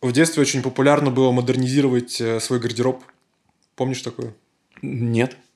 В детстве очень популярно было модернизировать э, свой гардероб. Помнишь такое? Нет.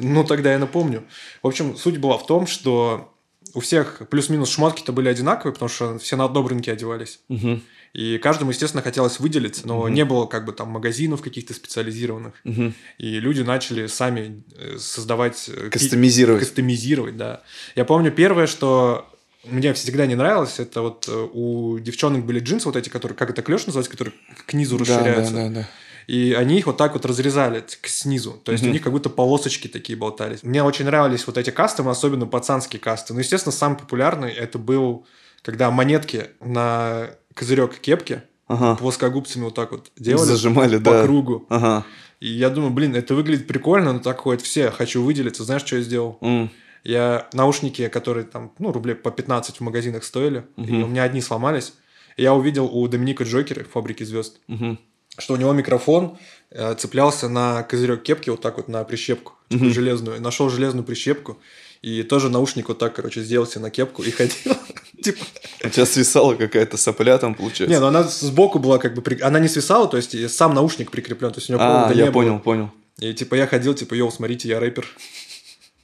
Ну, тогда я напомню. В общем, суть была в том, что у всех плюс-минус шмотки-то были одинаковые, потому что все на одном рынке одевались. Мгм. И каждому, естественно, хотелось выделиться, но Мгм. не было как бы там магазинов каких-то специализированных. Мгм. И люди начали сами э, создавать... э, Кастомизировать. Кастомизировать, да. Я помню первое, что мне всегда не нравилось, это вот э, у девчонок были джинсы вот эти, которые, как это клеш называется, которые к низу Да, расширяются. да, да, да. И они их вот так вот разрезали к снизу. То есть Мгм. у них как будто полосочки такие болтались. Мне очень нравились вот эти кастомы, особенно пацанские касты. Ну, естественно, самый популярный это был, когда монетки на козырек кепки Ага. плоскогубцами вот так вот делали Зажимали, по да. кругу. Ага. И я думаю, блин, это выглядит прикольно, но так ходят все. Хочу выделиться. Знаешь, что я сделал? М. Я наушники, которые там, ну, рублей по 15 в магазинах стоили, и Мгм. у меня одни сломались. И я увидел у Доминика Джокера, фабрики звезд, Мгм. что у него микрофон э, цеплялся на козырек кепки, вот так вот на прищепку, такую Мгм. железную. Нашел железную прищепку, и тоже наушник вот так, короче, сделал себе на кепку и ходил. Типа, У тебя свисала какая-то сопля там, получается. не, ну она сбоку была как бы, она не свисала, то есть и сам наушник прикреплен, то есть у него а, я понял, понял. И типа я ходил, типа, йоу, смотрите, я рэпер.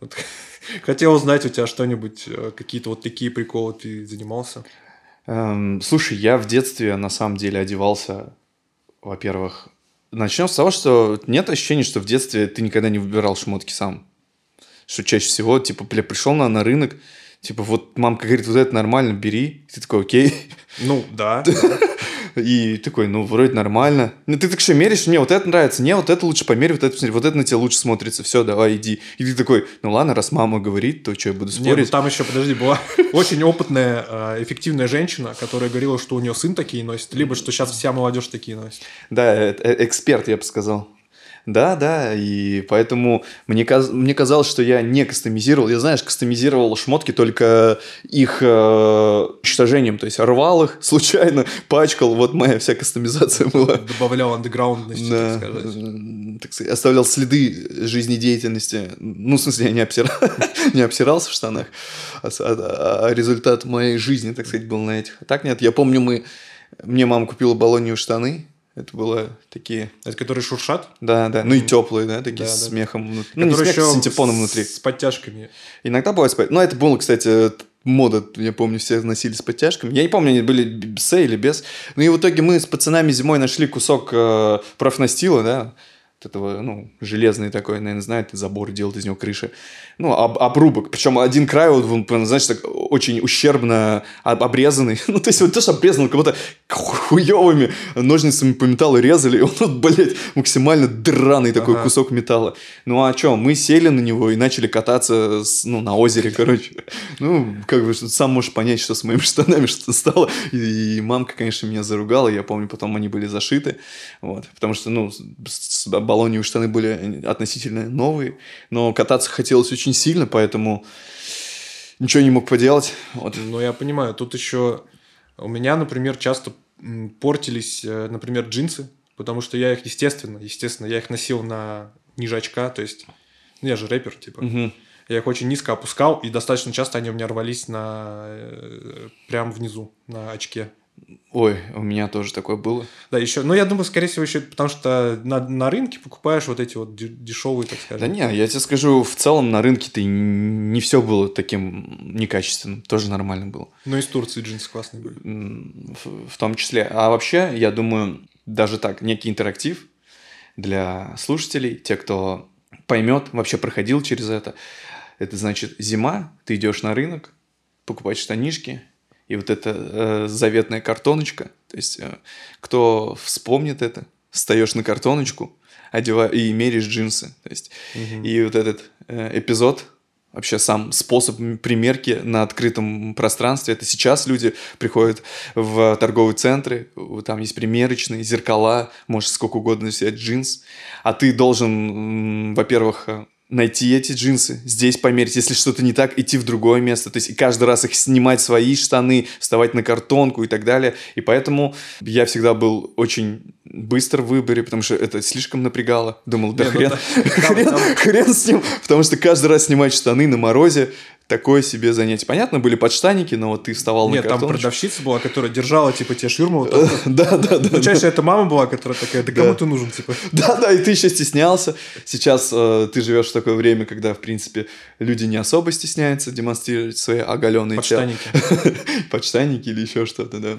Хотел узнать у тебя что-нибудь, э, какие-то вот такие приколы ты занимался. Эм, слушай, я в детстве на самом деле одевался, во-первых, начнем с того, что нет ощущения, что в детстве ты никогда не выбирал шмотки сам. Что чаще всего, типа, бля, пришел на, на рынок, типа, вот мамка говорит, вот это нормально, бери. Ты такой, окей. Ну, да. И такой, ну, вроде нормально. Ну, ты так что, меришь? Мне вот это нравится. Не, вот это лучше померь, вот это посмотри, вот это на тебя лучше смотрится. Все, давай, иди. И ты такой, ну ладно, раз мама говорит, то что, я буду Не, ну спорить? там еще, подожди, была очень опытная, э, эффективная женщина, которая говорила, что у нее сын такие носит, либо что сейчас вся молодежь такие носит. Да, э- э- эксперт, я бы сказал. Да, да, и поэтому мне, каз- мне казалось, что я не кастомизировал. Я, знаешь, кастомизировал шмотки только их э, уничтожением. То есть рвал их случайно, пачкал. Вот моя вся кастомизация была. Добавлял андеграундности, Да, так сказать. так сказать, оставлял следы жизнедеятельности. Ну, в смысле, я не, обсира- не обсирался в штанах, а, а- а результат моей жизни, так сказать, был на этих. А так нет, я помню, мы... Мне мама купила баллонию штаны. Это было такие... Это которые шуршат? Да, да. Ну и теплые, да, такие Да, с да. смехом. внут- Ну, не которые смех, еще с синтепоном внутри. С подтяжками. Иногда бывает спать. Ну, это было, кстати, мода, я помню, все носили с подтяжками. Я не помню, они были с или без. Ну и в итоге мы с пацанами зимой нашли кусок э, профнастила, да, вот этого, ну, железный такой, наверное, знаете, забор делают из него крыши. Ну, об- обрубок. Причем один край, вот, он, знаешь, так очень ущербно об- обрезанный. Ну, то есть, вот тоже обрезан, как будто хуевыми ножницами по металлу резали, и он, вот, блядь, максимально драный такой Ага. кусок металла. Ну, а что, мы сели на него и начали кататься, с- ну, на озере, короче. Ну, как бы, сам можешь понять, что с моими штанами что стало. И, и мамка, конечно, меня заругала, я помню, потом они были зашиты, вот, потому что, ну, с- баллоневые штаны были относительно новые, но кататься хотелось очень сильно, поэтому ничего не мог поделать. Вот. Ну, я понимаю. Тут еще у меня, например, часто портились, э, например, джинсы, потому что я их, естественно, естественно, я их носил на ниже очка, то есть, ну, я же рэпер, типа. Мгм. Я их очень низко опускал, и достаточно часто они у меня рвались на э, прям внизу, на очке. Ой, у меня тоже такое было. Да, еще, ну, я думаю, скорее всего, еще потому что на, на рынке покупаешь вот эти вот де- дешевые, так Да скажем. не, я тебе скажу, в целом на рынке-то и не все было таким некачественным, тоже нормально было. Ну, из Турции джинсы классные были. В, в том числе. А вообще, я думаю, даже так, некий интерактив для слушателей, те, кто поймет, вообще проходил через это. Это значит, зима, ты идешь на рынок, покупать штанишки, и вот эта э, заветная картоночка, то есть э, кто вспомнит это, встаешь на картоночку, одева и меряешь джинсы. То есть, и вот этот э, эпизод, вообще сам способ примерки на открытом пространстве, это сейчас люди приходят в торговые центры, там есть примерочные, зеркала, можешь сколько угодно взять джинс, а ты должен, во-первых, э, найти эти джинсы, здесь померить, если что-то не так, идти в другое место, то есть и каждый раз их снимать свои штаны, вставать на картонку и так далее, и поэтому я всегда был очень быстр в выборе, потому что это слишком напрягало, думал, да Не, ну хрен, да- там- хрен, там- хрен с ним, потому что каждый раз снимать штаны на морозе, такое себе занятие. Понятно, были подштанники, но вот ты вставал Нет, на там картоночку. продавщица была, которая держала, типа, тебе ширму. Вот так. Да, да, да. Чаще это мама была, которая такая, да кому ты нужен, типа. Да, да, и ты еще стеснялся. Сейчас э, ты живешь в такое время, когда, в принципе, люди не особо стесняются демонстрировать свои оголенные Подштанники. подштанники или еще что-то, да.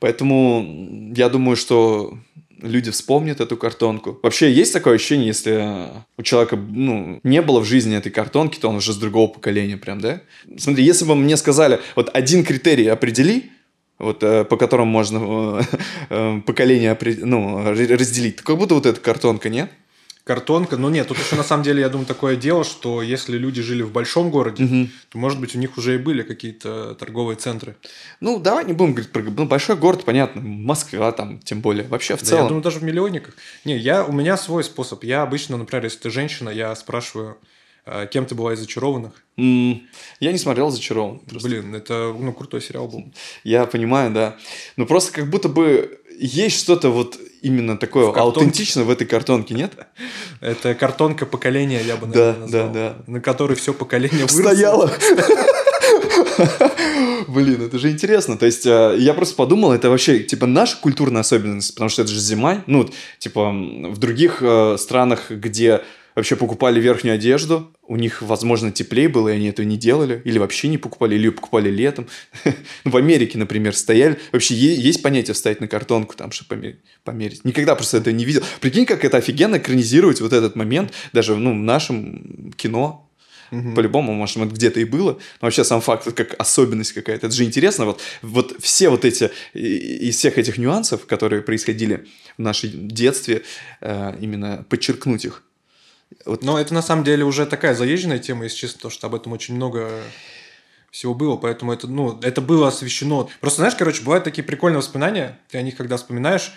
Поэтому я думаю, что люди вспомнят эту картонку. Вообще есть такое ощущение, если у человека ну, не было в жизни этой картонки, то он уже с другого поколения прям, да? Смотри, если бы мне сказали, вот один критерий определи, вот, э, по которому можно э, э, поколение ну, разделить, как будто вот эта картонка, нет? Картонка, ну нет, тут еще на самом деле, я думаю, такое дело, что если люди жили в большом городе, то, может быть, у них уже и были какие-то торговые центры. Ну, давай не будем говорить про ну, большой город, понятно, Москва там, тем более. Вообще, в Да, целом. я думаю, даже в миллионниках. Не, я, у меня свой способ. Я обычно, например, если ты женщина, я спрашиваю, э, кем ты была из зачарованных. М, Я не смотрел «Зачарован». просто. Блин, это ну, крутой сериал был. Я понимаю, да. Но просто как будто бы есть что-то вот именно такое В аутентичное в этой картонке, нет? Это картонка поколения, я бы, Да, наверное, назвал. да, да. На которой все поколение. Стояла. Блин, это же интересно. То есть, э, я просто подумал, это вообще, типа, наша культурная особенность, потому что это же зима. Ну, типа, в других э, странах, где вообще покупали верхнюю одежду, у них, возможно, теплее было, и они этого не делали, или вообще не покупали, или покупали летом. В Америке, например, стояли. Вообще есть понятие встать на картонку, там, чтобы померить. Никогда просто это не видел. Прикинь, как это офигенно экранизировать вот этот момент, даже, ну, в нашем кино, Мгм. по-любому, может, это где-то и было. Но вообще сам факт, это как особенность какая-то. Это же интересно. Вот, вот все вот эти, из всех этих нюансов, которые происходили в нашем детстве, э, именно подчеркнуть их. Вот, Но это на самом деле уже такая заезженная тема, если честно, потому что об этом очень много всего было, поэтому это, ну, это было освещено. Просто, знаешь, короче, бывают такие прикольные воспоминания, ты о них когда вспоминаешь,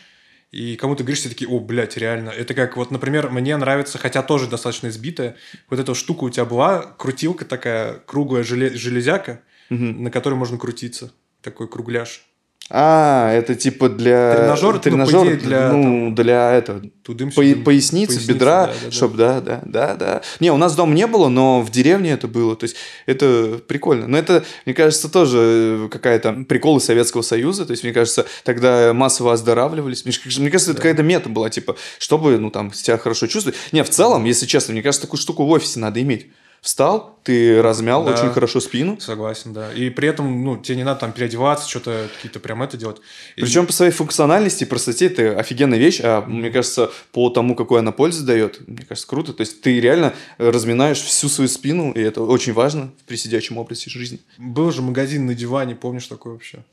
и кому-то говоришь, все такие, о, блядь, реально. Это как, вот, например, мне нравится, хотя тоже достаточно избитая, вот эта штука у тебя была, крутилка такая, круглая желе- железяка, Мгм. на которой можно крутиться. Такой кругляш. А, это типа для... Тренажер, ну, тренажер, идее, для, ну, для этого, Тудым По- поясницы, Поясницы, бедра, да, да, да. чтоб, да, да, да, да. Не, у нас дома не было, но в деревне это было. То есть это прикольно. Но это, мне кажется, тоже э, какая-то приколы Советского Союза. То есть, мне кажется, тогда массово оздоравливались. Мне мне кажется, это какая-то мета была, типа, чтобы, ну, там, себя хорошо чувствовать. Не, в целом, если честно, мне кажется, такую штуку в офисе надо иметь. Встал, ты размял Да. очень хорошо спину. Согласен, да. И при этом, ну, тебе не надо там переодеваться, что-то какие-то прям это делать. И- Причем по своей функциональности и простоте это офигенная вещь, а мне кажется, по тому, какой она пользу дает, мне кажется, круто. То есть ты реально разминаешь всю свою спину, и это очень важно при сидячем образе жизни. Был же магазин на диване, помнишь такой вообще?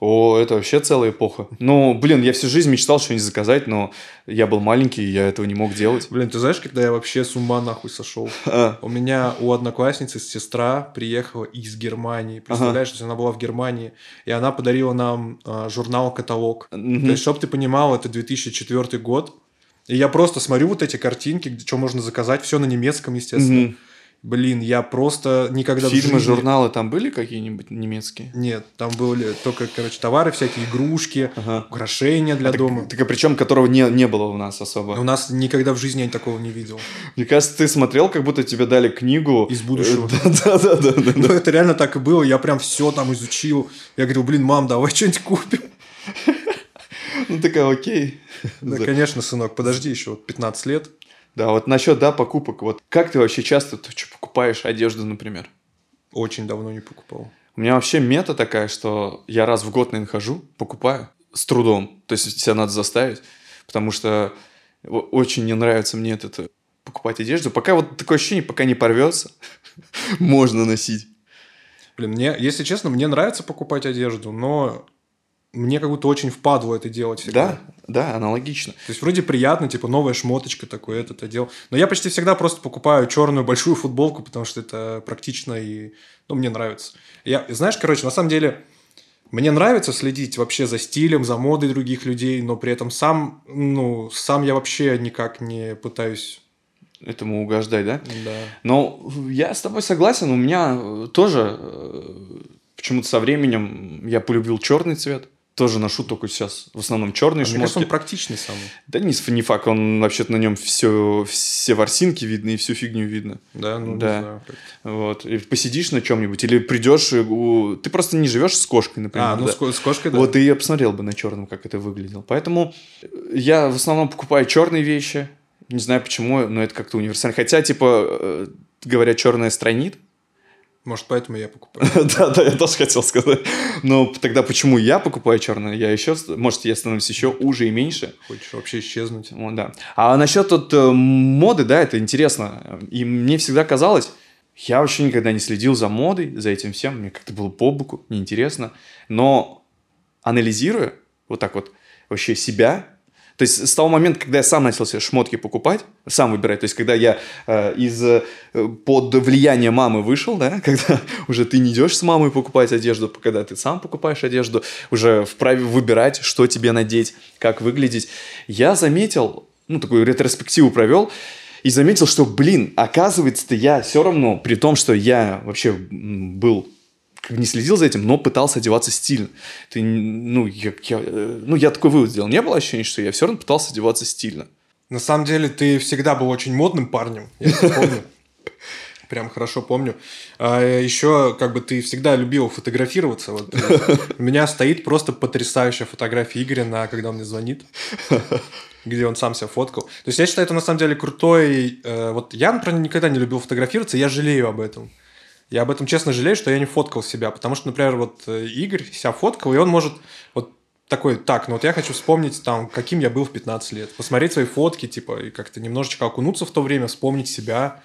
О, это вообще целая эпоха. Ну, блин, я всю жизнь мечтал что-нибудь заказать, но я был маленький, и я этого не мог делать. Блин, ты знаешь, когда я вообще с ума нахуй сошел? А, У меня у одноклассницы сестра приехала из Германии. Представляешь, то есть она была в Германии, и она подарила нам а, журнал-каталог. То есть, чтобы ты понимал, это 2004 год. И я просто смотрю вот эти картинки, где что можно заказать, все на немецком, естественно. Блин, я просто никогда в Фильмы, жизни- журналы там были какие-нибудь немецкие? Нет, там были только, короче, товары, всякие игрушки, Ага. украшения для дома. Так, причем которого не, не было у нас особо. У нас никогда в жизни я такого не видел. Мне кажется, ты смотрел, как будто тебе дали книгу. Из будущего. Да, да, да, да. Ну, это реально так и было. Я прям все там изучил. Я говорю, блин, мам, давай что-нибудь купим. Ну, такая, окей. Да, конечно, сынок, подожди еще вот 15 лет. Да, вот насчет, да, покупок. Вот как ты вообще часто ты покупаешь одежду, например? Очень давно не покупал. У меня вообще мета такая, что я раз в год, наверное, хожу, покупаю с трудом. То есть себя надо заставить, потому что очень не нравится мне это, это покупать одежду. Пока вот такое ощущение, пока не порвется, можно носить. Блин, мне, если честно, мне нравится покупать одежду, но мне как будто очень впадло это делать всегда. Да, да, аналогично. То есть вроде приятно, типа новая шмоточка такое, это одел. Но я почти всегда просто покупаю черную большую футболку, потому что это практично и ну, мне нравится. Я, знаешь, короче, на самом деле мне нравится следить вообще за стилем, за модой других людей, но при этом сам, ну, сам я вообще никак не пытаюсь. Этому угождать, да? Да. Но я с тобой согласен, у меня тоже э, почему-то со временем я полюбил черный цвет. Тоже ношу только сейчас в основном черные А мне кажется, шмотки. он практичный самый. Да не, не факт, он вообще-то на нем все, все ворсинки видно и всю фигню видно. Да, ну Да. не знаю. как. Вот. И посидишь на чем-нибудь, или придешь, и у- ты просто не живешь с кошкой, например. А, ну да. с, с кошкой, да. Вот и я посмотрел бы на черном, как это выглядело. Поэтому я в основном покупаю черные вещи. Не знаю почему, но это как-то универсально. Хотя, типа, э, говорят, черная странит. Может, поэтому я покупаю. Да, да, я тоже хотел сказать. Но тогда почему я покупаю черное? Я еще, может, я становлюсь еще уже и меньше. Хочешь вообще исчезнуть. Вот, да. А насчет вот э, моды, да, это интересно. И мне всегда казалось, я вообще никогда не следил за модой, за этим всем. Мне как-то было по боку, неинтересно. Но анализируя вот так вот вообще себя, то есть с того момента, когда я сам начал себе шмотки покупать, сам выбирать, то есть когда я э, из э, под влияние мамы вышел, да, когда уже ты не идешь с мамой покупать одежду, когда ты сам покупаешь одежду, уже вправе выбирать, что тебе надеть, как выглядеть, я заметил, ну такую ретроспективу провел, и заметил, что, блин, оказывается-то я все равно, при том, что я вообще был не следил за этим, но пытался одеваться стильно. Ты, ну, я, я, ну, я такой вывод сделал. Не было ощущения, что я все равно пытался одеваться стильно. На самом деле, ты всегда был очень модным парнем. Я помню. Прям хорошо помню. А еще, как бы, ты всегда любил фотографироваться. У меня стоит просто потрясающая фотография Игоря, когда он мне звонит, где он сам себя фоткал. То есть, я считаю, это на самом деле крутой... э, вот я, например, никогда не любил фотографироваться, я жалею об этом. Я об этом честно жалею, что я не фоткал себя. Потому что, например, вот э, Игорь себя фоткал, и он может вот такой, так, ну вот я хочу вспомнить, там, каким я был в 15 лет. Посмотреть свои фотки, типа, и как-то немножечко окунуться в то время, вспомнить себя.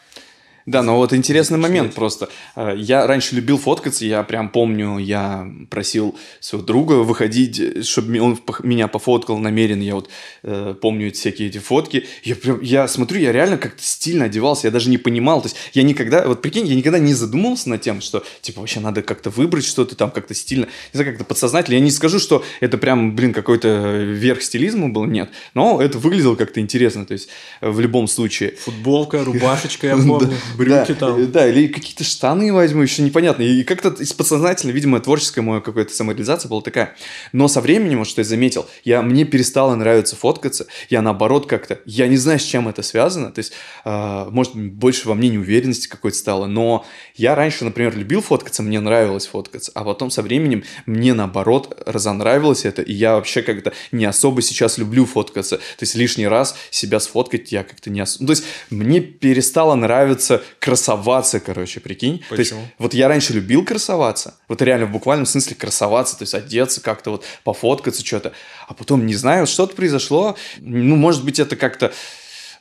Да, но вот интересный момент просто. Э, Я раньше любил фоткаться, я прям помню, я просил своего друга выходить, чтобы он меня пофоткал намеренно. Я вот э, помню эти всякие эти фотки. Я, прям, я смотрю, я реально как-то стильно одевался, я даже не понимал. То есть я никогда, вот прикинь, я никогда не задумывался над тем, что типа вообще надо как-то выбрать что-то там как-то стильно. Не знаю, как-то подсознательно. Я не скажу, что это прям, блин, какой-то верх стилизма был, нет. Но это выглядело как-то интересно, то есть в любом случае. Футболка, рубашечка, я помню, брюки да, там. Да, или какие-то штаны возьму, еще непонятно. И как-то из подсознательно, видимо, творческая моя какая-то самореализация была такая. Но со временем, вот что я заметил, я, мне перестало нравиться фоткаться. Я наоборот как-то, я не знаю, с чем это связано. То есть, э, может, больше во мне неуверенности какой-то стало. Но я раньше, например, любил фоткаться, мне нравилось фоткаться. А потом со временем мне наоборот разонравилось это. И я вообще как-то не особо сейчас люблю фоткаться. То есть лишний раз себя сфоткать я как-то не особо... То есть мне перестало нравиться красоваться, короче, прикинь. То есть, Почему? вот я раньше любил красоваться, вот реально в буквальном смысле красоваться, то есть одеться как-то вот, пофоткаться что-то, а потом, не знаю, что-то произошло, ну, может быть, это как-то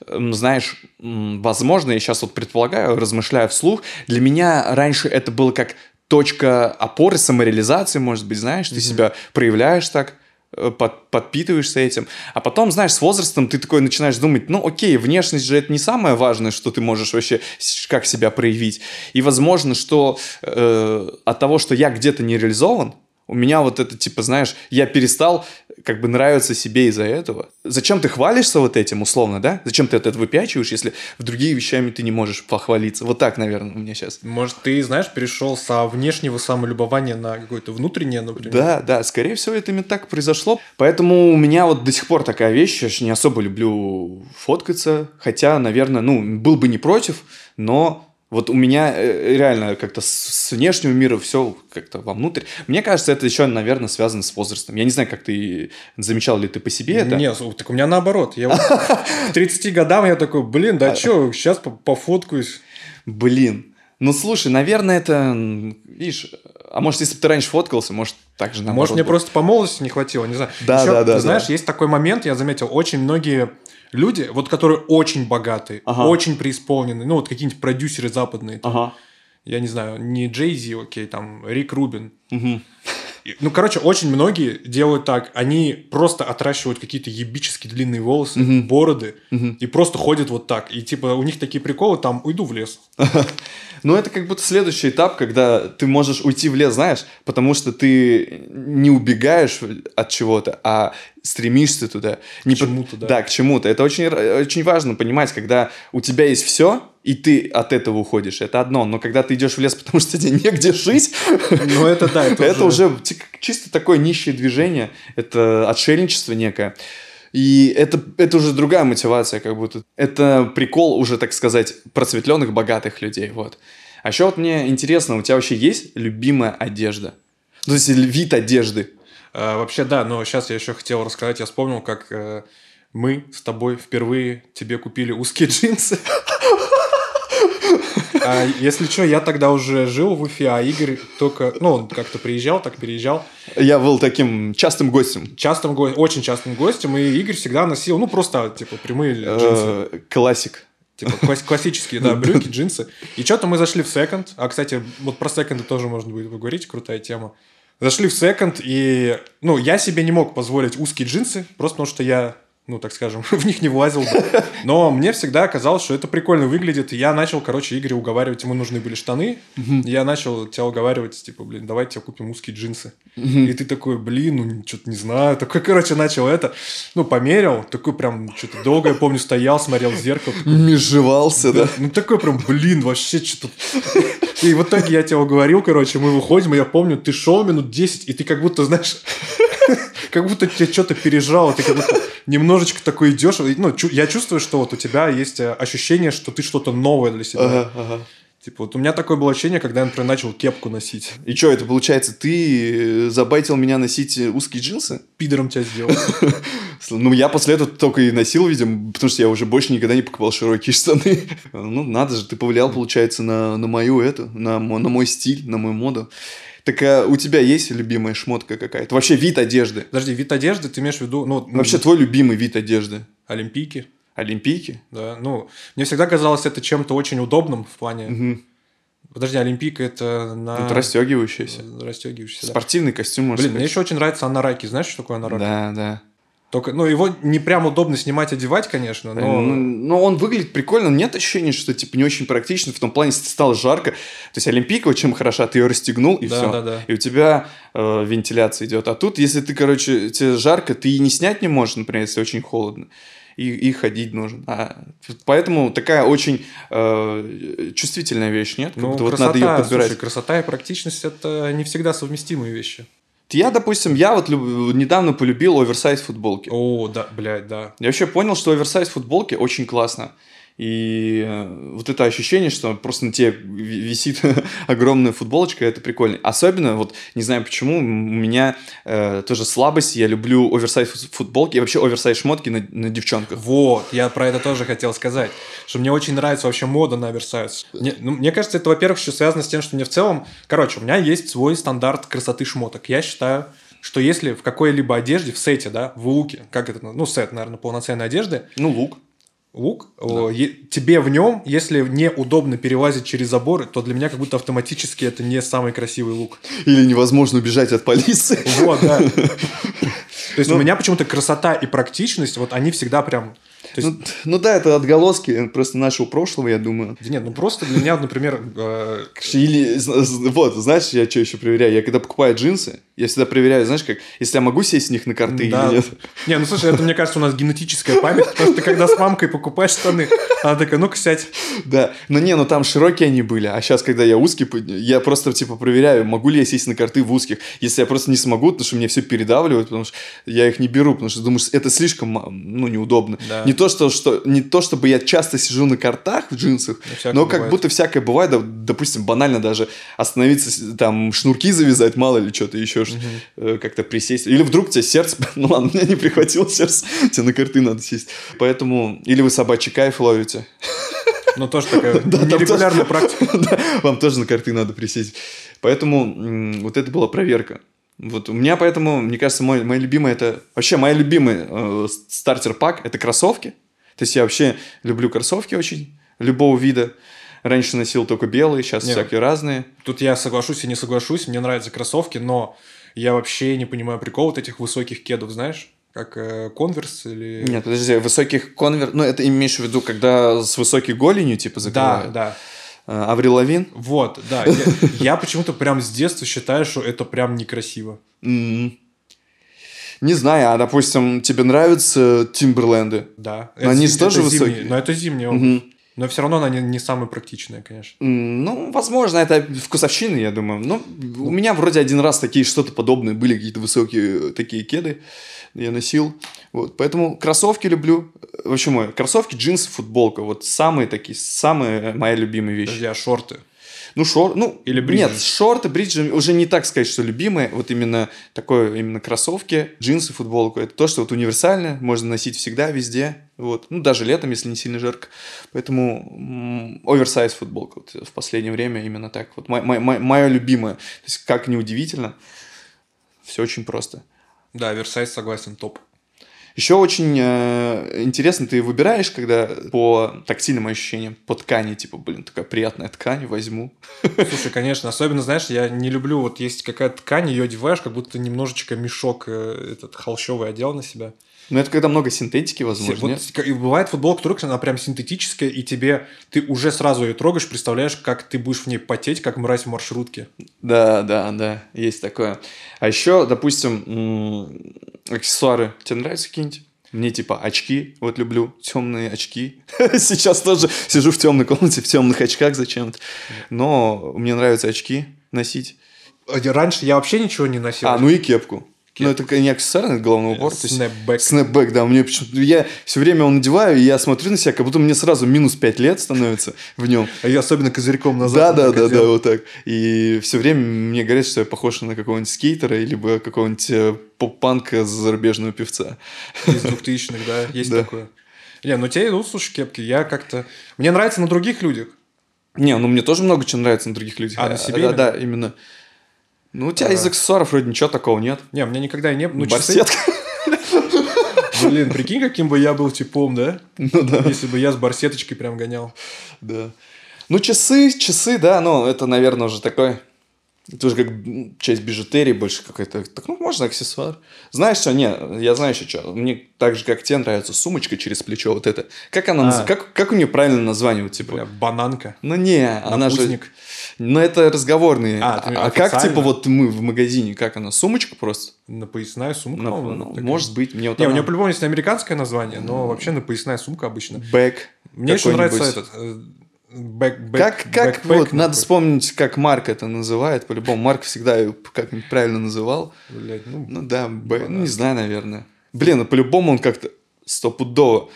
знаешь, возможно, я сейчас вот предполагаю, размышляю вслух, для меня раньше это было как точка опоры, самореализации, может быть, знаешь, ты себя проявляешь так, под- подпитываешься этим. А потом, знаешь, с возрастом ты такой начинаешь думать, ну окей, внешность же это не самое важное, что ты можешь вообще, как себя проявить. И возможно, что э, от того, что я где-то не реализован, у меня вот это, типа, знаешь, я перестал как бы нравиться себе из-за этого. Зачем ты хвалишься вот этим, условно, да? Зачем ты это выпячиваешь, если в другие вещами ты не можешь похвалиться? Вот так, наверное, у меня сейчас. Может, ты, знаешь, перешел со внешнего самолюбования на какое-то внутреннее, например? Да, да, скорее всего, это именно так произошло. Поэтому у меня вот до сих пор такая вещь, я ж не особо люблю фоткаться, хотя, наверное, ну, был бы не против, но вот у меня э, реально как-то с, внешнего мира все как-то вовнутрь. Мне кажется, это еще, наверное, связано с возрастом. Я не знаю, как ты замечал ли ты по себе это. Нет, так у меня наоборот. Я вот к 30 годам я такой, блин, А. да что, сейчас пофоткаюсь. Блин. Ну, слушай, наверное, это, видишь, а может, если бы ты раньше фоткался, может, так же наоборот Может, мне было. просто по молодости не хватило, не знаю. Да, Ещё, да, да, Ты знаешь, да. есть такой момент, я заметил, очень многие люди, вот которые очень богатые, Ага. очень преисполненные, ну вот какие-нибудь продюсеры западные, там, Ага. я не знаю, не Джей Зи, окей, там Рик Рубин. Мгм. Ну, короче, очень многие делают так. Они просто отращивают какие-то ебически длинные волосы, Мгм. бороды, Мгм. и просто ходят вот так. И типа у них такие приколы, там, уйду в лес. Ну, это как будто следующий этап, когда ты можешь уйти в лес, знаешь, потому что ты не убегаешь от чего-то, а стремишься туда. Не по- чему-то, да. Да, к чему-то. Это очень, очень важно понимать, когда у тебя есть все, и ты от этого уходишь, это одно. Но когда ты идешь в лес, потому что тебе негде жить, Ну, это да, это, это уже ти- чисто такое нищее движение, это отшельничество некое. И это, это уже другая мотивация, как будто. Это прикол уже, так сказать, просветленных, богатых людей, вот. А еще вот мне интересно, у тебя вообще есть любимая одежда? Ну, То есть вид одежды. А, вообще, да, но сейчас я еще хотел рассказать, я вспомнил, как э, мы с тобой впервые тебе купили узкие джинсы. А, если что, я тогда уже жил в Уфе, а Игорь только, ну, он как-то приезжал, так переезжал. Я был таким частым гостем. Частым го- очень частым гостем, и Игорь всегда носил, ну, просто, типа, прямые джинсы. Э, Классик. Типа класс- классические, да, брюки, джинсы. И что-то мы зашли в секонд. А, кстати, вот про секонды тоже можно будет поговорить, крутая тема. Зашли в секонд, и, ну, я себе не мог позволить узкие джинсы, просто потому что я, ну, так скажем, в них не влазил бы. Но мне всегда казалось, что это прикольно выглядит, и я начал, короче, Игоря уговаривать, ему нужны были штаны. Я начал тебя уговаривать, типа, блин, давай тебе купим узкие джинсы. И ты такой, блин, ну, что-то не знаю. Такой, короче, начал это, ну, померил, такой прям, что-то долго, я помню, стоял, смотрел в зеркало, такой, Межевался, да? ну такой прям, блин, вообще что-то... И в итоге я тебе уговорил, короче, мы выходим, и я помню, ты шел минут 10, и ты как будто, знаешь, как будто тебе что-то пережало, ты как будто немножечко такой идешь. Ну, я чувствую, что вот у тебя есть э, ощущение, что ты что-то новое для себя. Типа, вот у меня такое было ощущение, когда я, например, начал кепку носить. И что, это получается, ты э, забайтил меня носить э, узкие джинсы? Пидором тебя сделал. Ну, я после этого только и носил, видимо, потому что я уже больше никогда не покупал широкие штаны. Ну, надо же, ты повлиял, получается, на, на мою эту, на, на мой стиль, на мою моду. Так а у тебя есть любимая шмотка какая-то? Вообще вид одежды? Подожди, вид одежды, ты имеешь в виду, ну, Вообще твой любимый вид одежды? олимпийки, Олимпийки? да, ну, мне всегда казалось это чем-то очень удобным в плане... Мгм. Подожди, олимпийка это на... Это расстегивающаяся. Расстегивающийся, да. Спортивный костюм, можно Блин, мне сказать. еще очень нравится анараки. Знаешь, что такое анарак? Да, да. Только, ну, его не прям удобно снимать, одевать, конечно, но... Ну, но он выглядит прикольно, нет ощущения, что типа не очень практично, в том плане, если стало жарко. То есть Олимпийка, вот чем хороша, ты ее расстегнул, и Да, все. да, да. И у тебя э, вентиляция идет. А тут, если ты, короче, тебе жарко, ты и не снять не можешь, например, если очень холодно. И, и ходить нужен. А, поэтому такая очень э, чувствительная вещь, нет? Как Ну, будто вот красота, надо ее подбирать. слушай, красота и практичность – это не всегда совместимые вещи. Я, допустим, я вот люб- недавно полюбил оверсайз футболки. О, да, блядь, да. Я вообще понял, что оверсайз футболки очень классно. И э, вот это ощущение, что просто на тебе ви- висит огромная футболочка, это прикольно. Особенно, вот не знаю почему, у меня э, тоже слабость, я люблю оверсайз фут- футболки и вообще оверсайз шмотки на, на девчонках. Вот, я про это тоже хотел сказать, что мне очень нравится вообще мода на оверсайз. Мне, ну, мне кажется, это, во-первых, еще связано с тем, что мне в целом... Короче, у меня есть свой стандарт красоты шмоток. Я считаю, что если в какой-либо одежде, в сете, да, в луке, как это, ну, сет, наверное, полноценной одежды, Ну, лук. Лук, о, е- тебе в нем, если неудобно перелазить через заборы, то для меня как будто автоматически это не самый красивый лук. Или невозможно убежать от полиции. Вот, да. То есть у меня почему-то красота и практичность, вот они всегда прям... То есть, Ну, ну да, это отголоски просто нашего прошлого, я думаю. да нет, ну просто для меня, например, э, Или, вот, знаешь, я что еще проверяю? Я когда покупаю джинсы, я всегда проверяю, знаешь, как, если я могу сесть с них на карты да. или нет. Не, ну слушай, это, мне кажется, у нас генетическая память, потому что когда с мамкой покупаешь штаны, она такая, ну-ка сядь. Да, но не, ну там широкие они были, а сейчас, когда я узкий, я просто, типа, проверяю, могу ли я сесть на карты в узких. Если я просто не смогу, потому что мне все передавливают, потому что я их не беру, потому что думаю, что это слишком, ну, неудобно. Да. Не то, что, что, не то, чтобы я часто сижу на картах в джинсах, Ну, но как бывает. будто всякое бывает, да, допустим, банально даже остановиться, там, шнурки завязать, мало ли что-то еще, ш- э, как-то присесть. Или вдруг тебе сердце, ну ладно, меня не прихватило сердце, тебе на карты надо сесть. Поэтому, или вы собачий кайф ловите. Ну, тоже такая Да, нерегулярная практика. Да, Вам тоже на карты надо присесть. Поэтому вот это была проверка. Вот у меня поэтому, мне кажется, мой, моя любимая это... Вообще, моя любимая э, стартер-пак – это кроссовки. То есть я вообще люблю кроссовки очень, любого вида. Раньше носил только белые, сейчас Не. всякие разные. Тут я соглашусь и не соглашусь, мне нравятся кроссовки, но я вообще не понимаю прикол вот этих высоких кедов, знаешь? Как конверс или... Нет, подожди, высоких конвер... Ну, это имеешь в виду, когда с высокой голенью, типа, Да, закрывают? да. А, Аврил Лавин? Вот, да. Я, я почему-то прям с детства считаю, что это прям некрасиво. Не знаю, а, допустим, тебе нравятся Тимберленды? Да. Но они тоже высокие. Но это зимние. Но все равно она не, не самая практичная, конечно. Ну, возможно, это вкусовщина, я думаю. Ну, у меня вроде один раз такие что-то подобные были, какие-то высокие э, такие кеды я носил. Вот, поэтому кроссовки люблю. В общем, мой, кроссовки, джинсы, футболка. Вот самые такие, самые моя любимая вещь. Подожди, а шорты? Ну, шор... ну, Или бриджи? Нет, шорты, бриджи уже не так сказать, что любимые. Вот именно такое, именно кроссовки, джинсы, футболку. Это то, что вот универсальное, можно носить всегда, везде. Вот. Ну, даже летом, если не сильно жарко. Поэтому оверсайз футболка. Вот в последнее время именно так. Вот мое любимое. То есть, как ни удивительно, все очень просто. Да, Версайз согласен, топ. Еще очень э, интересно, ты выбираешь, когда по тактильным ощущениям, по ткани, типа, блин, такая приятная ткань, возьму. Слушай, конечно, особенно, знаешь, я не люблю, вот есть какая-то ткань, ее одеваешь, как будто немножечко мешок э, этот холщовый одел на себя. Ну, это когда много синтетики, возможно, Вот нет? бывает футболка Турекс, она прям синтетическая, и тебе, ты уже сразу ее трогаешь, представляешь, как ты будешь в ней потеть, как мразь в маршрутке. Да, да, да, есть такое. А еще, допустим, аксессуары. Тебе нравятся какие-нибудь? Мне типа очки, вот люблю темные очки. Сейчас тоже сижу в темной комнате в темных очках зачем-то. Но мне нравятся очки носить. А Раньше я вообще ничего не носил. А, ну и кепку. Ну, это не аксессуар, это головной убор. Снэпбэк. Снэпбэк, да, мне почему-то... Я все время его надеваю, и я смотрю на себя, как будто мне сразу минус 5 лет становится в нем. А я особенно козырьком Да, назад. да, да, да, одел. вот так. И все время мне говорят, что я похож на какого-нибудь скейтера, либо какого-нибудь э, поп-панка зарубежного певца. Из 2000-х, да, есть Да. такое. Не, ну тебе идут, слушай, кепки. Я как-то... Мне нравится на других людях. Не, ну мне тоже много чего нравится на других людях. А, на себе Да, да, именно. Ну, у тебя А. из аксессуаров вроде ничего такого нет. Не, у меня никогда и не было. Ну, Барсетка. Блин, прикинь, каким бы я был типом, да? Ну да. Если бы я с барсеточкой прям гонял. Да. Ну, часы, часы, да, ну, это, наверное, уже такой... Это уже как часть бижутерии больше какой-то. Так, ну, можно аксессуар. Знаешь что? Не, я знаю еще что. Мне так же, как тебе, нравится сумочка через плечо вот эта. Как она, А. наз- как, как у нее правильно название? Вот, типа, Бля, бананка. Ну не, она же... Напутник. Ну это разговорные. А, А, а как типа вот мы в магазине, как она? Сумочка просто? На поясная сумка, На- ну, такая. может быть, мне вот Не, у она- нее по-любому есть американское название, но вообще на поясная сумка обычно. Бэк. Мне еще нравится этот... Back, back, Как, как backpack вот, надо вспомнить, как Марк это называет. По-любому, Марк всегда ее как-нибудь правильно называл. Блядь, ну, Ну да, да. ну не знаю, наверное. Блин, ну по-любому он как-то стопудово.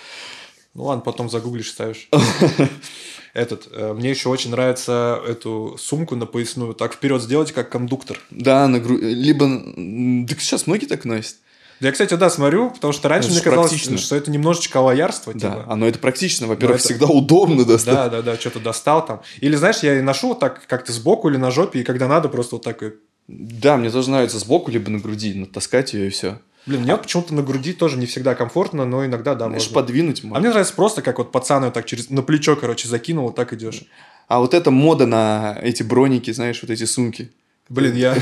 ну ладно, потом загуглишь, ставишь. Этот, э, мне еще очень нравится эту сумку на поясную. Так вперед сделать, как кондуктор. Да, на гру... либо... Так сейчас многие так носят. Я, кстати, да, смотрю, потому что раньше Это мне казалось, практично. что это немножечко лоярство. Да, типа. оно это практично. Во-первых, это- всегда удобно достать. Да, да, да, что-то достал там. Или, знаешь, я и ношу вот так как-то сбоку или на жопе, и когда надо, просто вот так. Да, мне тоже нравится сбоку, либо на груди, натаскать ее и все. Блин, мне вот почему-то на груди тоже не всегда комфортно, но иногда, да, Знаешь, можно. подвинуть А можно. мне нравится просто, как вот пацан её так через на плечо, короче, закинул, вот так идешь. А вот эта мода на эти броники, знаешь, вот эти сумки. Блин, я...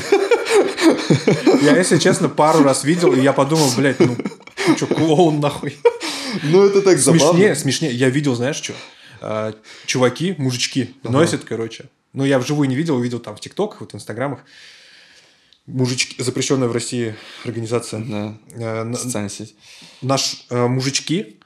Я, если честно, пару раз видел, и я подумал, блядь, ну, ты что, клоун нахуй? Ну, это так Смешнее, смешнее. Я видел, знаешь, что? чуваки, мужички носят, короче. Ну, я вживую не видел, видел там в ТикТоках, вот в Инстаграмах. Мужички, запрещенная в России организация. Да, Э, на- социальная сеть. Наш э, мужички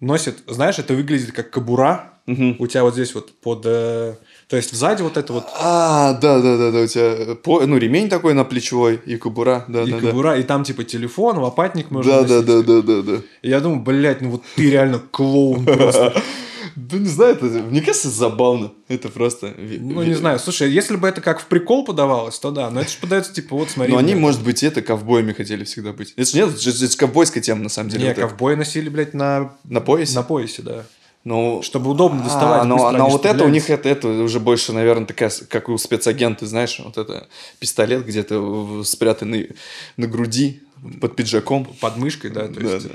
носят, знаешь, это выглядит как кобура. Мгм. У тебя вот здесь вот под... э, то есть сзади вот это вот А, да, да, да, да, у тебя по- ну, ремень такой на плечевой и кобура, да, и да, да. кобура, и там типа телефон, лопатник можно Да, да, носить. да, да, да, да. И я думаю, блядь, ну вот ты реально клоун просто. Да не знаю, это, мне кажется, забавно. Это просто... Ну, не знаю. Слушай, если бы это как в прикол подавалось, то да. Но это же подается, типа, вот смотри. Но они, может быть, это ковбоями хотели всегда быть. Это же нет, это же- ковбойская тема, на самом деле. Не, вот это. ковбои носили, блядь, на, На поясе? на поясе, да. Ну, Чтобы удобно доставать. А, но, но вот это у них это, это уже больше, наверное, такая, как у спецагента, знаешь, вот это пистолет где-то спрятанный на груди под пиджаком. Под мышкой, да. То Да, есть, да.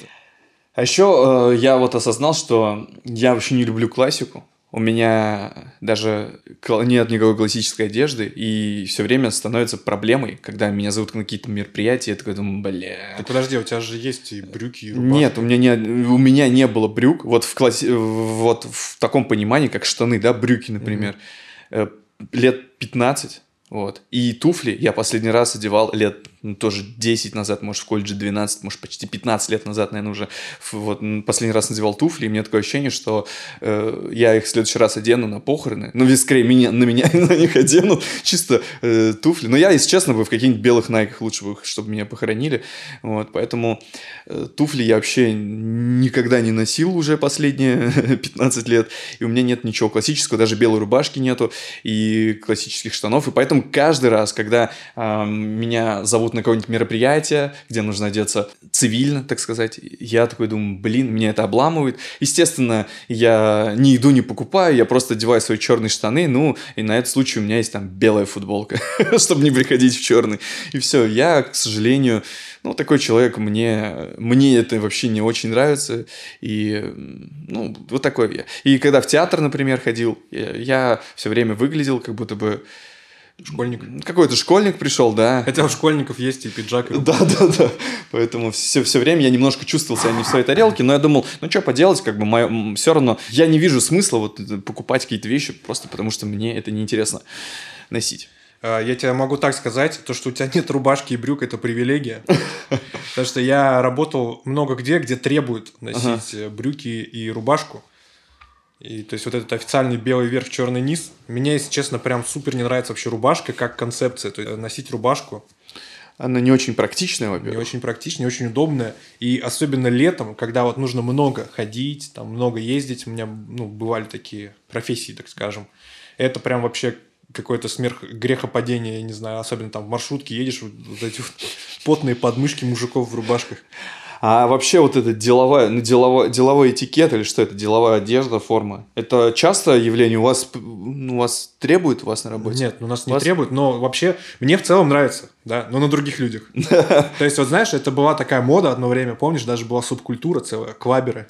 А еще э, я вот осознал, что я вообще не люблю классику. У меня даже нет никакой классической одежды, и все время становится проблемой, когда меня зовут на какие-то мероприятия, я такой думаю, бля. Так подожди, у тебя же есть и брюки, и рубашки. Нет, у меня не, у меня не было брюк, вот в, классе, вот в таком понимании, как штаны, да, брюки, например, Э, лет 15, вот. И туфли я последний раз одевал лет ну, тоже 10 назад, может, в колледже 12, может, почти 15 лет назад, наверное, уже вот последний раз надевал туфли, и мне такое ощущение, что э, я их в следующий раз одену на похороны, ну, весь скорее меня, на меня на них одену, чисто э, туфли. Но я, если честно, бы в каких-нибудь белых найках лучше бы, чтобы меня похоронили, вот, поэтому э, туфли я вообще никогда не носил уже последние 15 лет, и у меня нет ничего классического, даже белой рубашки нету, и классических штанов, и поэтому каждый раз, когда э, меня зовут на какое-нибудь мероприятие, где нужно одеться цивильно, так сказать, я такой думаю, блин, меня это обламывает. Естественно, я не иду, не покупаю, я просто одеваю свои черные штаны, ну, и на этот случай у меня есть там белая футболка, чтобы не приходить в черный. И все, я, к сожалению, ну, такой человек, мне, мне это вообще не очень нравится. И, ну, вот такой я. И когда в театр, например, ходил, я все время выглядел, как будто бы Школьник. Какой-то школьник пришел, да. Хотя у школьников есть и пиджак. И... Да, да, да. Поэтому все, все время я немножко чувствовал себя не в своей тарелке, но я думал, ну что поделать, как бы мое, все равно я не вижу смысла вот покупать какие-то вещи просто потому, что мне это неинтересно носить. А, я тебе могу так сказать, то, что у тебя нет рубашки и брюк, это привилегия. Потому что я работал много где, где требуют носить ага. брюки и рубашку. И то есть вот этот официальный белый верх, черный низ. Мне, если честно, прям супер не нравится вообще рубашка как концепция. То есть носить рубашку. Она не очень практичная, во-первых. Не очень практичная, не очень удобная. И особенно летом, когда вот нужно много ходить, там много ездить. У меня ну, бывали такие профессии, так скажем. Это прям вообще какое-то смерх грехопадение, я не знаю, особенно там в маршрутке едешь, вот, эти вот потные подмышки мужиков в рубашках. А вообще вот это деловая, ну, деловой, деловой этикет или что это, деловая одежда, форма, это часто явление у вас, ну, у вас требует вас на работе? Нет, у нас не вас... требует, но вообще мне в целом нравится, да, но на других людях. То есть вот знаешь, это была такая мода одно время, помнишь, даже была субкультура целая, кваберы.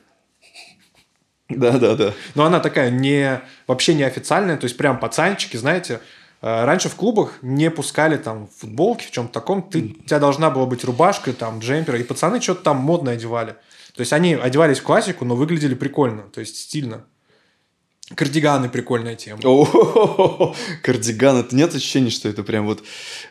Да, да, да. Но она такая не вообще не официальная, то есть прям пацанчики, знаете, раньше в клубах не пускали там футболки в чем-то таком. Ты, у тебя должна была быть рубашка, там, джемпер. И пацаны что-то там модно одевали. То есть они одевались в классику, но выглядели прикольно, то есть стильно. Кардиганы прикольная тема. О, кардиган. Это нет ощущения, что это прям вот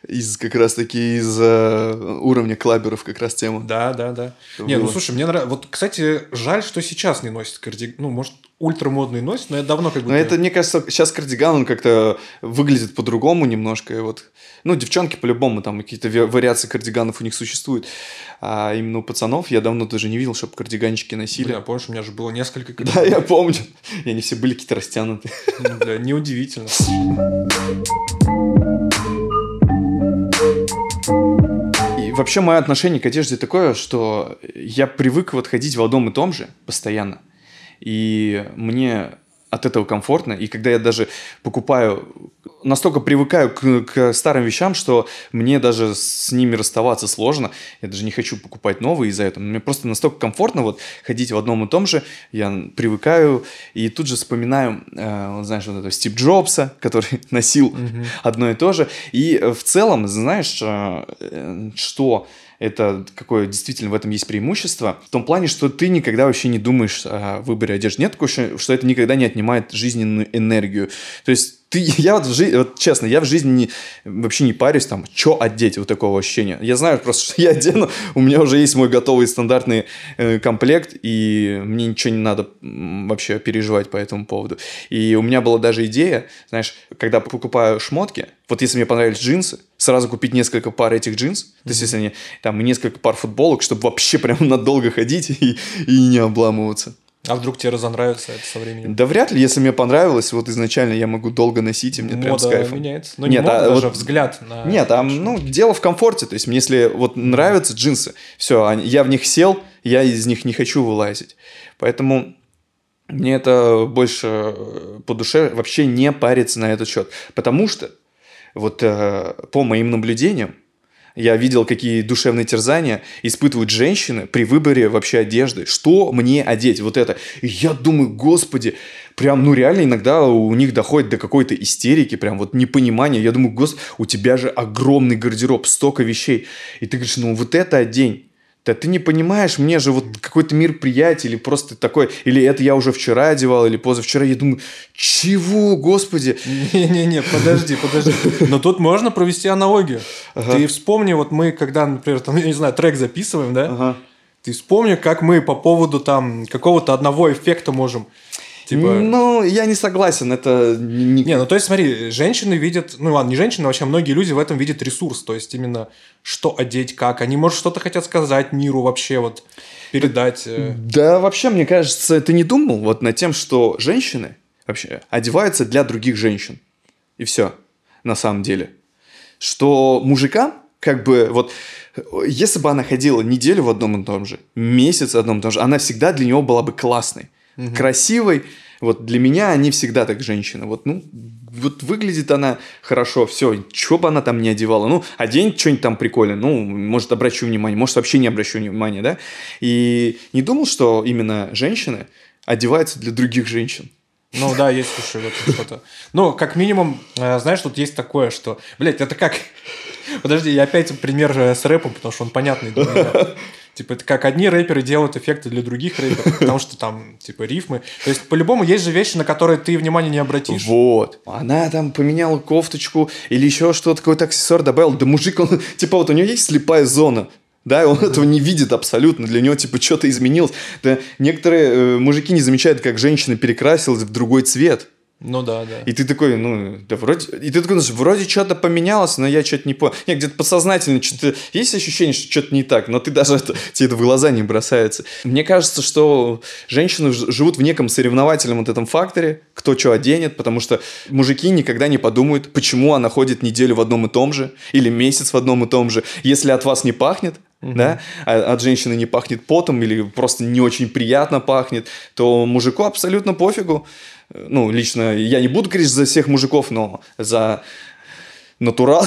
из как раз таки из uh, уровня клаберов как раз тема. Да, да, да. Не, было. ну слушай, мне нравится. Вот, кстати, жаль, что сейчас не носит кардиган. Ну, может, ультрамодный носит, но я давно как бы... Но это, мне кажется, сейчас кардиган, он как-то выглядит по-другому немножко. И вот, ну, девчонки по-любому, там какие-то вариации кардиганов у них существуют. А именно у пацанов я давно даже не видел, чтобы кардиганчики носили. Бля, помнишь, у меня же было несколько кардиганов. Да, я помню. И они все были какие-то растянутые. Ну, бля, неудивительно. Вообще мое отношение к одежде такое, что я привык вот ходить в одном и том же постоянно. И мне от этого комфортно. И когда я даже покупаю, настолько привыкаю к, к старым вещам, что мне даже с ними расставаться сложно. Я даже не хочу покупать новые из-за этого. Мне просто настолько комфортно вот ходить в одном и том же. Я привыкаю и тут же вспоминаю, э, знаешь, вот этого Стив Джобса, который носил mm-hmm. одно и то же. И в целом, знаешь, э, что это какое действительно в этом есть преимущество, в том плане, что ты никогда вообще не думаешь о выборе одежды. Нет такого, что это никогда не отнимает жизненную энергию. То есть ты, я вот, в жизни, вот честно, я в жизни не, вообще не парюсь, там, что одеть, вот такого ощущения. Я знаю просто, что я одену, у меня уже есть мой готовый стандартный э, комплект, и мне ничего не надо вообще переживать по этому поводу. И у меня была даже идея, знаешь, когда покупаю шмотки, вот если мне понравились джинсы, сразу купить несколько пар этих джинс, mm-hmm. то есть если они там несколько пар футболок, чтобы вообще прям надолго ходить и, и не обламываться. А вдруг тебе разонравится это со временем? Да вряд ли, если мне понравилось, вот изначально я могу долго носить, и мне мода прям с кайфом. меняется. Ну, нет, не а даже вот... взгляд на... Нет, там, ну, дело в комфорте. То есть, мне если вот нравятся джинсы, все, я в них сел, я из них не хочу вылазить. Поэтому мне это больше э, по душе вообще не париться на этот счет. Потому что вот э, по моим наблюдениям, я видел, какие душевные терзания испытывают женщины при выборе вообще одежды. Что мне одеть? Вот это. И я думаю, господи, прям, ну реально иногда у них доходит до какой-то истерики, прям вот непонимания. Я думаю, господи, у тебя же огромный гардероб, столько вещей. И ты говоришь, ну вот это одень. Да ты не понимаешь, мне же вот какой-то мир приятия, или просто такой, или это я уже вчера одевал, или позавчера. Я думаю, чего, господи? Не-не-не, подожди, подожди. Но тут можно провести аналогию. Ага. Ты вспомни, вот мы, когда, например, там, я не знаю, трек записываем, да? Ага. Ты вспомни, как мы по поводу там какого-то одного эффекта можем Типа... Ну, я не согласен, это... Не, не, ну то есть смотри, женщины видят, ну ладно, не женщины, вообще многие люди в этом видят ресурс, то есть именно что одеть, как, они, может, что-то хотят сказать миру вообще, вот, передать. Э. Да, вообще, мне кажется, ты не думал вот над тем, что женщины вообще одеваются для других женщин. И все, на самом деле. Что мужикам, как бы, вот, если бы она ходила неделю в одном и том же, месяц в одном и том же, она всегда для него была бы классной угу. красивой. Вот для меня они всегда так женщины. Вот, ну, вот выглядит она хорошо, все, что бы она там не одевала. Ну, одень что-нибудь там прикольное, ну, может, обращу внимание, может, вообще не обращу внимания, да? И не думал, что именно женщины одеваются для других женщин. Ну да, есть, этом что-то. Ну, как минимум, э, знаешь, тут есть такое, что... Блять, это как... Подожди, я опять пример э, с рэпом, потому что он понятный для меня. Типа, это как одни рэперы делают эффекты для других рэперов, потому что там, типа, рифмы. То есть, по-любому, есть же вещи, на которые ты внимания не обратишь. Вот. Она там поменяла кофточку или еще что-то, какой-то аксессуар добавил. Да мужик, он, типа, вот у него есть слепая зона. Да, и он этого не видит абсолютно. Для него, типа, что-то изменилось. Да, некоторые э, мужики не замечают, как женщина перекрасилась в другой цвет. Ну да, да. И ты такой, ну, да вроде... И ты такой, ну, вроде что-то поменялось, но я что-то не понял. Нет, где-то подсознательно что-то... Есть ощущение, что что-то не так, но ты даже это... Тебе это в глаза не бросается. Мне кажется, что женщины живут в неком соревновательном вот этом факторе, кто что оденет, потому что мужики никогда не подумают, почему она ходит неделю в одном и том же, или месяц в одном и том же. Если от вас не пахнет, Uh-huh. да, а от женщины не пахнет потом или просто не очень приятно пахнет, то мужику абсолютно пофигу ну, лично я не буду говорить за всех мужиков, но за натурал,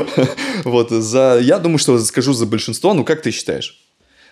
вот, за, я думаю, что скажу за большинство, ну, как ты считаешь?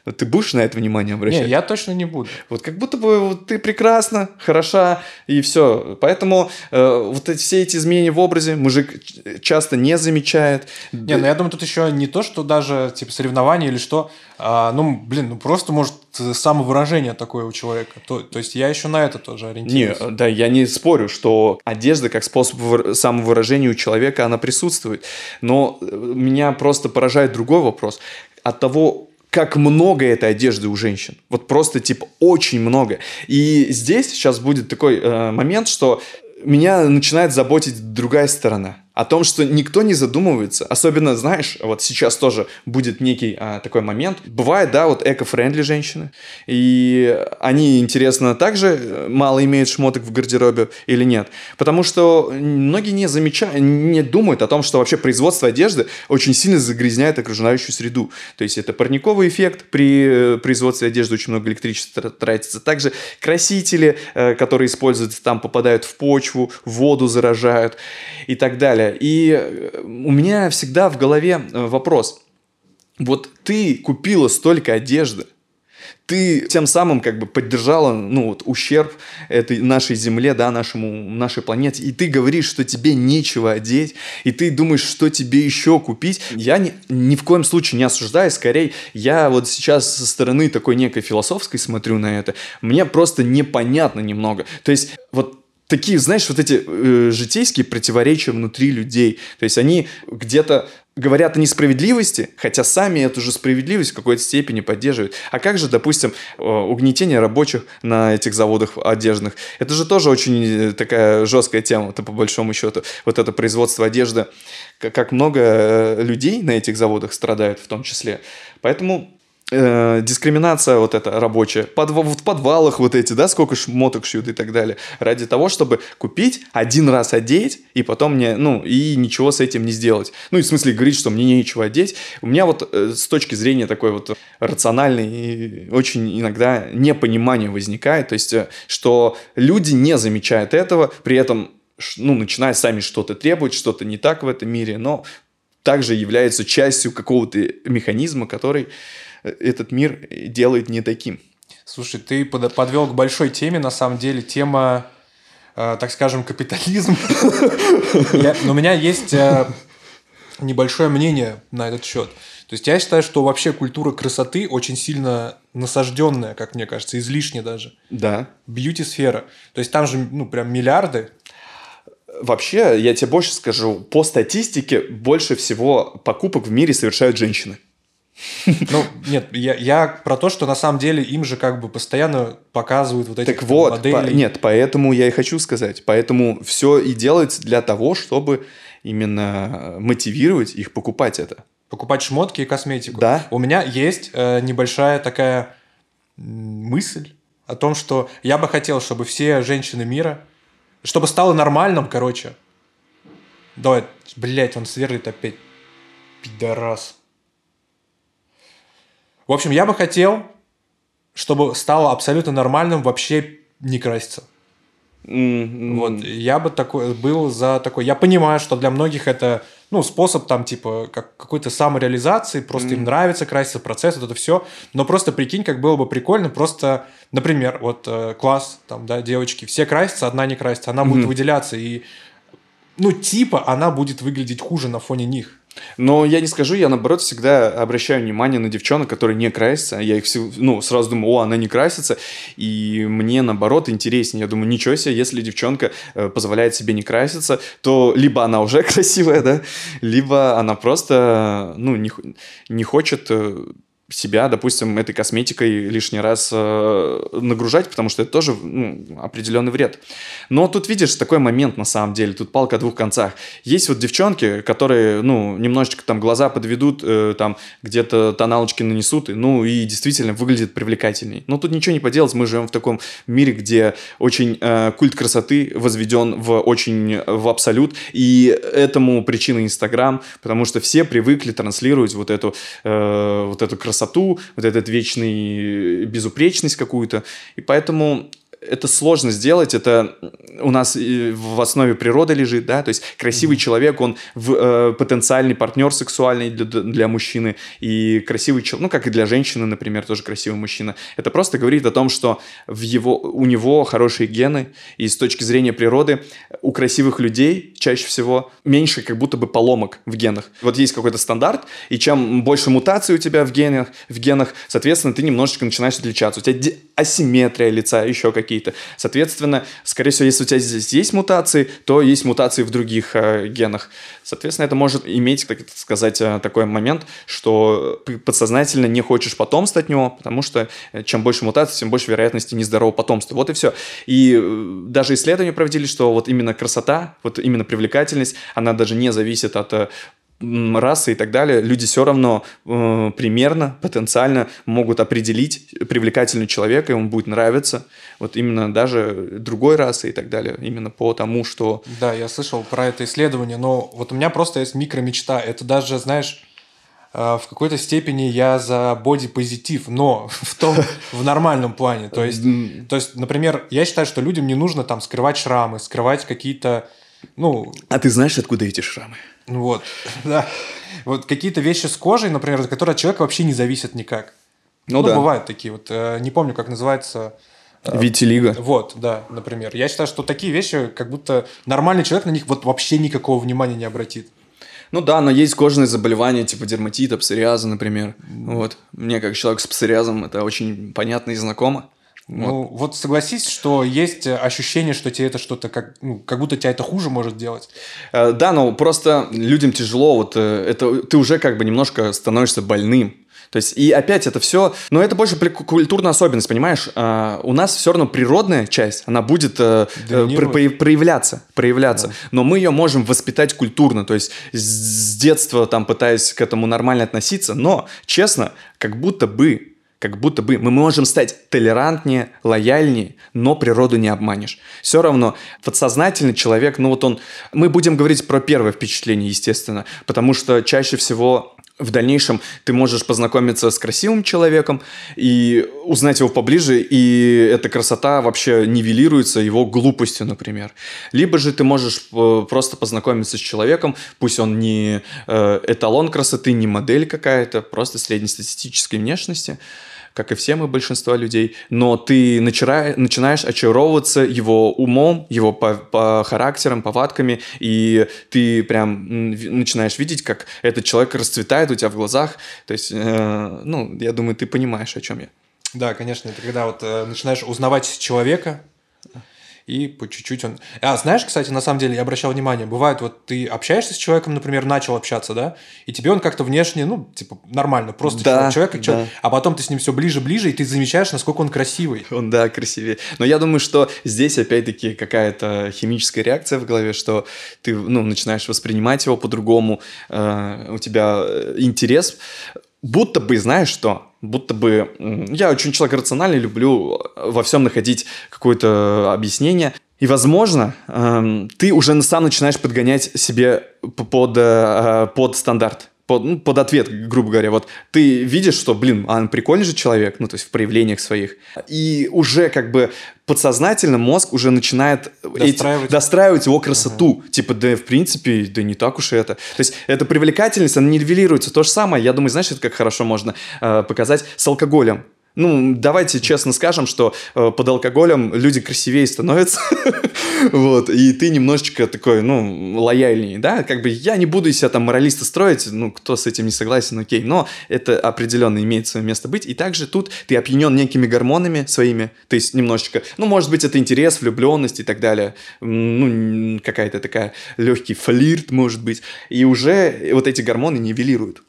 Ты будешь на это внимание обращать? Не, я точно не буду. Вот как будто бы вот, ты прекрасна, хороша, и все. Поэтому э, вот эти, все эти изменения в образе мужик часто не замечает. Не, ну я думаю, тут еще не то, что даже типа соревнования или что, а, ну, блин, ну просто может самовыражение такое у человека. То, то есть я еще на это тоже ориентируюсь. Не, да, я не спорю, что одежда как способ самовыражения у человека, она присутствует. Но э, меня просто поражает другой вопрос. От того, как много этой одежды у женщин. Вот просто, типа, очень много. И здесь сейчас будет такой э, момент, что меня начинает заботить другая сторона о том, что никто не задумывается. Особенно, знаешь, вот сейчас тоже будет некий а, такой момент. Бывает, да, вот эко-френдли женщины, и они, интересно, также э, мало имеют шмоток в гардеробе или нет. Потому что многие не замечают, не думают о том, что вообще производство одежды очень сильно загрязняет окружающую среду. То есть это парниковый эффект при э, производстве одежды, очень много электричества тратится. Также красители, э, которые используются там, попадают в почву, воду заражают и так далее далее. И э, у меня всегда в голове э, вопрос. Вот ты купила столько одежды, ты тем самым как бы поддержала, ну, вот, ущерб этой нашей земле, да, нашему, нашей планете, и ты говоришь, что тебе нечего одеть, и ты думаешь, что тебе еще купить. Я ни, ни в коем случае не осуждаю, скорее, я вот сейчас со стороны такой некой философской смотрю на это, мне просто непонятно немного. То есть, вот такие, знаешь, вот эти э, житейские противоречия внутри людей. То есть они где-то говорят о несправедливости, хотя сами эту же справедливость в какой-то степени поддерживают. А как же, допустим, э, угнетение рабочих на этих заводах одежных? Это же тоже очень э, такая жесткая тема, это по большому счету. Вот это производство одежды. Как много э, людей на этих заводах страдают в том числе. Поэтому э, дискриминация вот эта рабочая, под, в подвалах вот эти, да, сколько шмоток шьют и так далее, ради того, чтобы купить, один раз одеть, и потом мне, ну, и ничего с этим не сделать. Ну, и в смысле говорить, что мне нечего одеть. У меня вот э, с точки зрения такой вот рациональной и очень иногда непонимание возникает, то есть, э, что люди не замечают этого, при этом ну, начинают сами что-то требовать, что-то не так в этом мире, но также являются частью какого-то механизма, который этот мир делает не таким. Слушай, ты подвел к большой теме, на самом деле, тема, э, так скажем, капитализм. Но у меня есть э, небольшое мнение на этот счет. То То есть я считаю, что вообще культура красоты очень сильно насажденная, как мне кажется, излишне даже. Да. Бьюти-сфера. То есть там же, ну, прям миллиарды. Вообще, я тебе больше скажу, по статистике больше всего покупок в мире совершают женщины. Ну, нет, я, я про то, что на самом деле им же как бы постоянно показывают вот эти Так вот, по- нет, поэтому я и хочу сказать. Поэтому все и делается для того, чтобы именно мотивировать их покупать это. покупать шмотки и косметику. Да. У меня есть э, небольшая такая мысль о том, что я бы хотел, чтобы все женщины мира, чтобы стало нормальным, короче. Давай, блядь, он сверлит опять. Пидорас. В общем, я бы хотел, чтобы стало абсолютно нормальным вообще не краситься. М, Вот, я бы такой, был за такой. Я понимаю, что для многих это, ну, способ там, типа, как какой-то самореализации, просто им нравится краситься, процесс, вот это все. Но просто прикинь, как было бы прикольно, просто, например, вот э, класс, там, да, девочки, все красятся, одна не красится, она будет выделяться, и, ну, типа, она будет выглядеть хуже на фоне них. Но я не скажу, я наоборот всегда обращаю внимание на девчонок, которые не красятся. Я их всё- ну, сразу думаю, о, она не красится. И мне наоборот интереснее. Я думаю, ничего себе, если девчонка э, позволяет себе не краситься, то либо она уже красивая, да, либо она просто, ну, не, не хочет э, себя, допустим, этой косметикой лишний раз э, нагружать, потому что это тоже ну, определенный вред. Но тут видишь такой момент на самом деле, тут палка о двух концах. Есть вот девчонки, которые, ну, немножечко там глаза подведут, э, там где-то тоналочки нанесут, и, ну, и действительно выглядит привлекательней. Но тут ничего не поделать, мы живем в таком мире, где очень э, культ красоты возведен в очень в абсолют, и этому причина Инстаграм, потому что все привыкли транслировать вот эту, э, вот эту красоту, вот этот вечный безупречность какую-то, и поэтому это сложно сделать, это у нас в основе природы лежит, да, то есть красивый человек, он в, э, потенциальный партнер сексуальный для, для мужчины, и красивый человек, ну, как и для женщины, например, тоже красивый мужчина. Это просто говорит о том, что в его, у него хорошие гены, и с точки зрения природы у красивых людей чаще всего меньше как будто бы поломок в генах. Вот есть какой-то стандарт, и чем больше мутаций у тебя в генах, в генах, соответственно, ты немножечко начинаешь отличаться. У тебя асимметрия лица, еще какие-то. Соответственно, скорее всего, если у тебя здесь есть мутации, то есть мутации в других э, генах. Соответственно, это может иметь, так сказать, э, такой момент, что подсознательно не хочешь потомства от него, потому что э, чем больше мутаций, тем больше вероятности нездорового потомства. Вот и все. И э, даже исследования проводили, что вот именно красота, вот именно привлекательность, она даже не зависит от расы и так далее, люди все равно э, примерно, потенциально могут определить привлекательный человека, и он будет нравиться, вот именно даже другой расы и так далее, именно по тому, что... Да, я слышал про это исследование, но вот у меня просто есть микромечта. Это даже, знаешь, э, в какой-то степени я за бодипозитив, но в том, в нормальном плане. То есть, то есть, например, я считаю, что людям не нужно там скрывать шрамы, скрывать какие-то, ну, А ты знаешь, откуда эти шрамы? ну вот, да, вот какие-то вещи с кожей, например, от которых от человека вообще не зависят никак. Ну да. бывают такие вот, э, не помню, как называется. э, Витилиго. Вот, да, например. Я считаю, что такие вещи, как будто нормальный человек на них вот вообще никакого внимания не обратит. Ну да, но есть кожные заболевания, типа дерматита, псориаза, например. Вот. Мне, как человек с псориазом, это очень понятно и знакомо. Ну, вот согласись, что есть ощущение, что тебе это что-то, как, ну, как будто тебя это хуже может делать. Э, Да, но просто людям тяжело, вот э, это ты уже как бы немножко становишься больным. То есть, и опять это все, но это больше культурная особенность, понимаешь? А, у нас все равно природная часть, она будет э, про- проявляться, проявляться. Но мы ее можем воспитать культурно, то есть с детства там пытаясь к этому нормально относиться, но, честно, как будто бы как будто бы мы можем стать толерантнее, лояльнее, но природу не обманешь. Все равно подсознательный человек, ну вот он... Мы будем говорить про первое впечатление, естественно, потому что чаще всего в дальнейшем ты можешь познакомиться с красивым человеком и узнать его поближе, и эта красота вообще нивелируется его глупостью, например. Либо же ты можешь э, просто познакомиться с человеком, пусть он не э, эталон красоты, не модель какая-то, просто среднестатистической внешности, как и все мы, большинство людей, но ты начинаешь, начинаешь очаровываться его умом, его по, по характерам, повадками, и ты прям начинаешь видеть, как этот человек расцветает у тебя в глазах. То есть, э, ну, я думаю, ты понимаешь, о чем я. Да, конечно, это когда вот э, начинаешь узнавать человека, и по чуть-чуть он... А, знаешь, кстати, на самом деле, я обращал внимание, бывает, вот ты общаешься с человеком, например, начал общаться, да, и тебе он как-то внешне, ну, типа, нормально, просто да, человек, как да. человек, а потом ты с ним все ближе-ближе, и ты замечаешь, насколько он красивый. Он, да, красивее. Но я думаю, что здесь, опять-таки, какая-то химическая реакция в голове, что ты, ну, начинаешь воспринимать его по-другому, э, у тебя э, интерес будто бы, знаешь что, будто бы... Я очень человек рациональный, люблю во всем находить какое-то объяснение. И, возможно, эм, ты уже сам начинаешь подгонять себе под, э, под стандарт под, ну, под ответ, грубо говоря. Вот ты видишь, что, блин, а он прикольный же человек, ну, то есть в проявлениях своих. И уже как бы подсознательно мозг уже начинает достраивать, эти, достраивать его красоту. Ага. Типа, да, в принципе, да не так уж и это. То есть, эта привлекательность, она нивелируется. То же самое, я думаю, знаешь, это как хорошо можно э, показать с алкоголем. Ну, давайте честно скажем, что э, под алкоголем люди красивее становятся, вот, и ты немножечко такой, ну, лояльнее, да, как бы я не буду себя там моралиста строить, ну, кто с этим не согласен, окей, но это определенно имеет свое место быть, и также тут ты опьянен некими гормонами своими, то есть немножечко, ну, может быть, это интерес, влюбленность и так далее, ну, какая-то такая легкий флирт, может быть, и уже вот эти гормоны нивелируют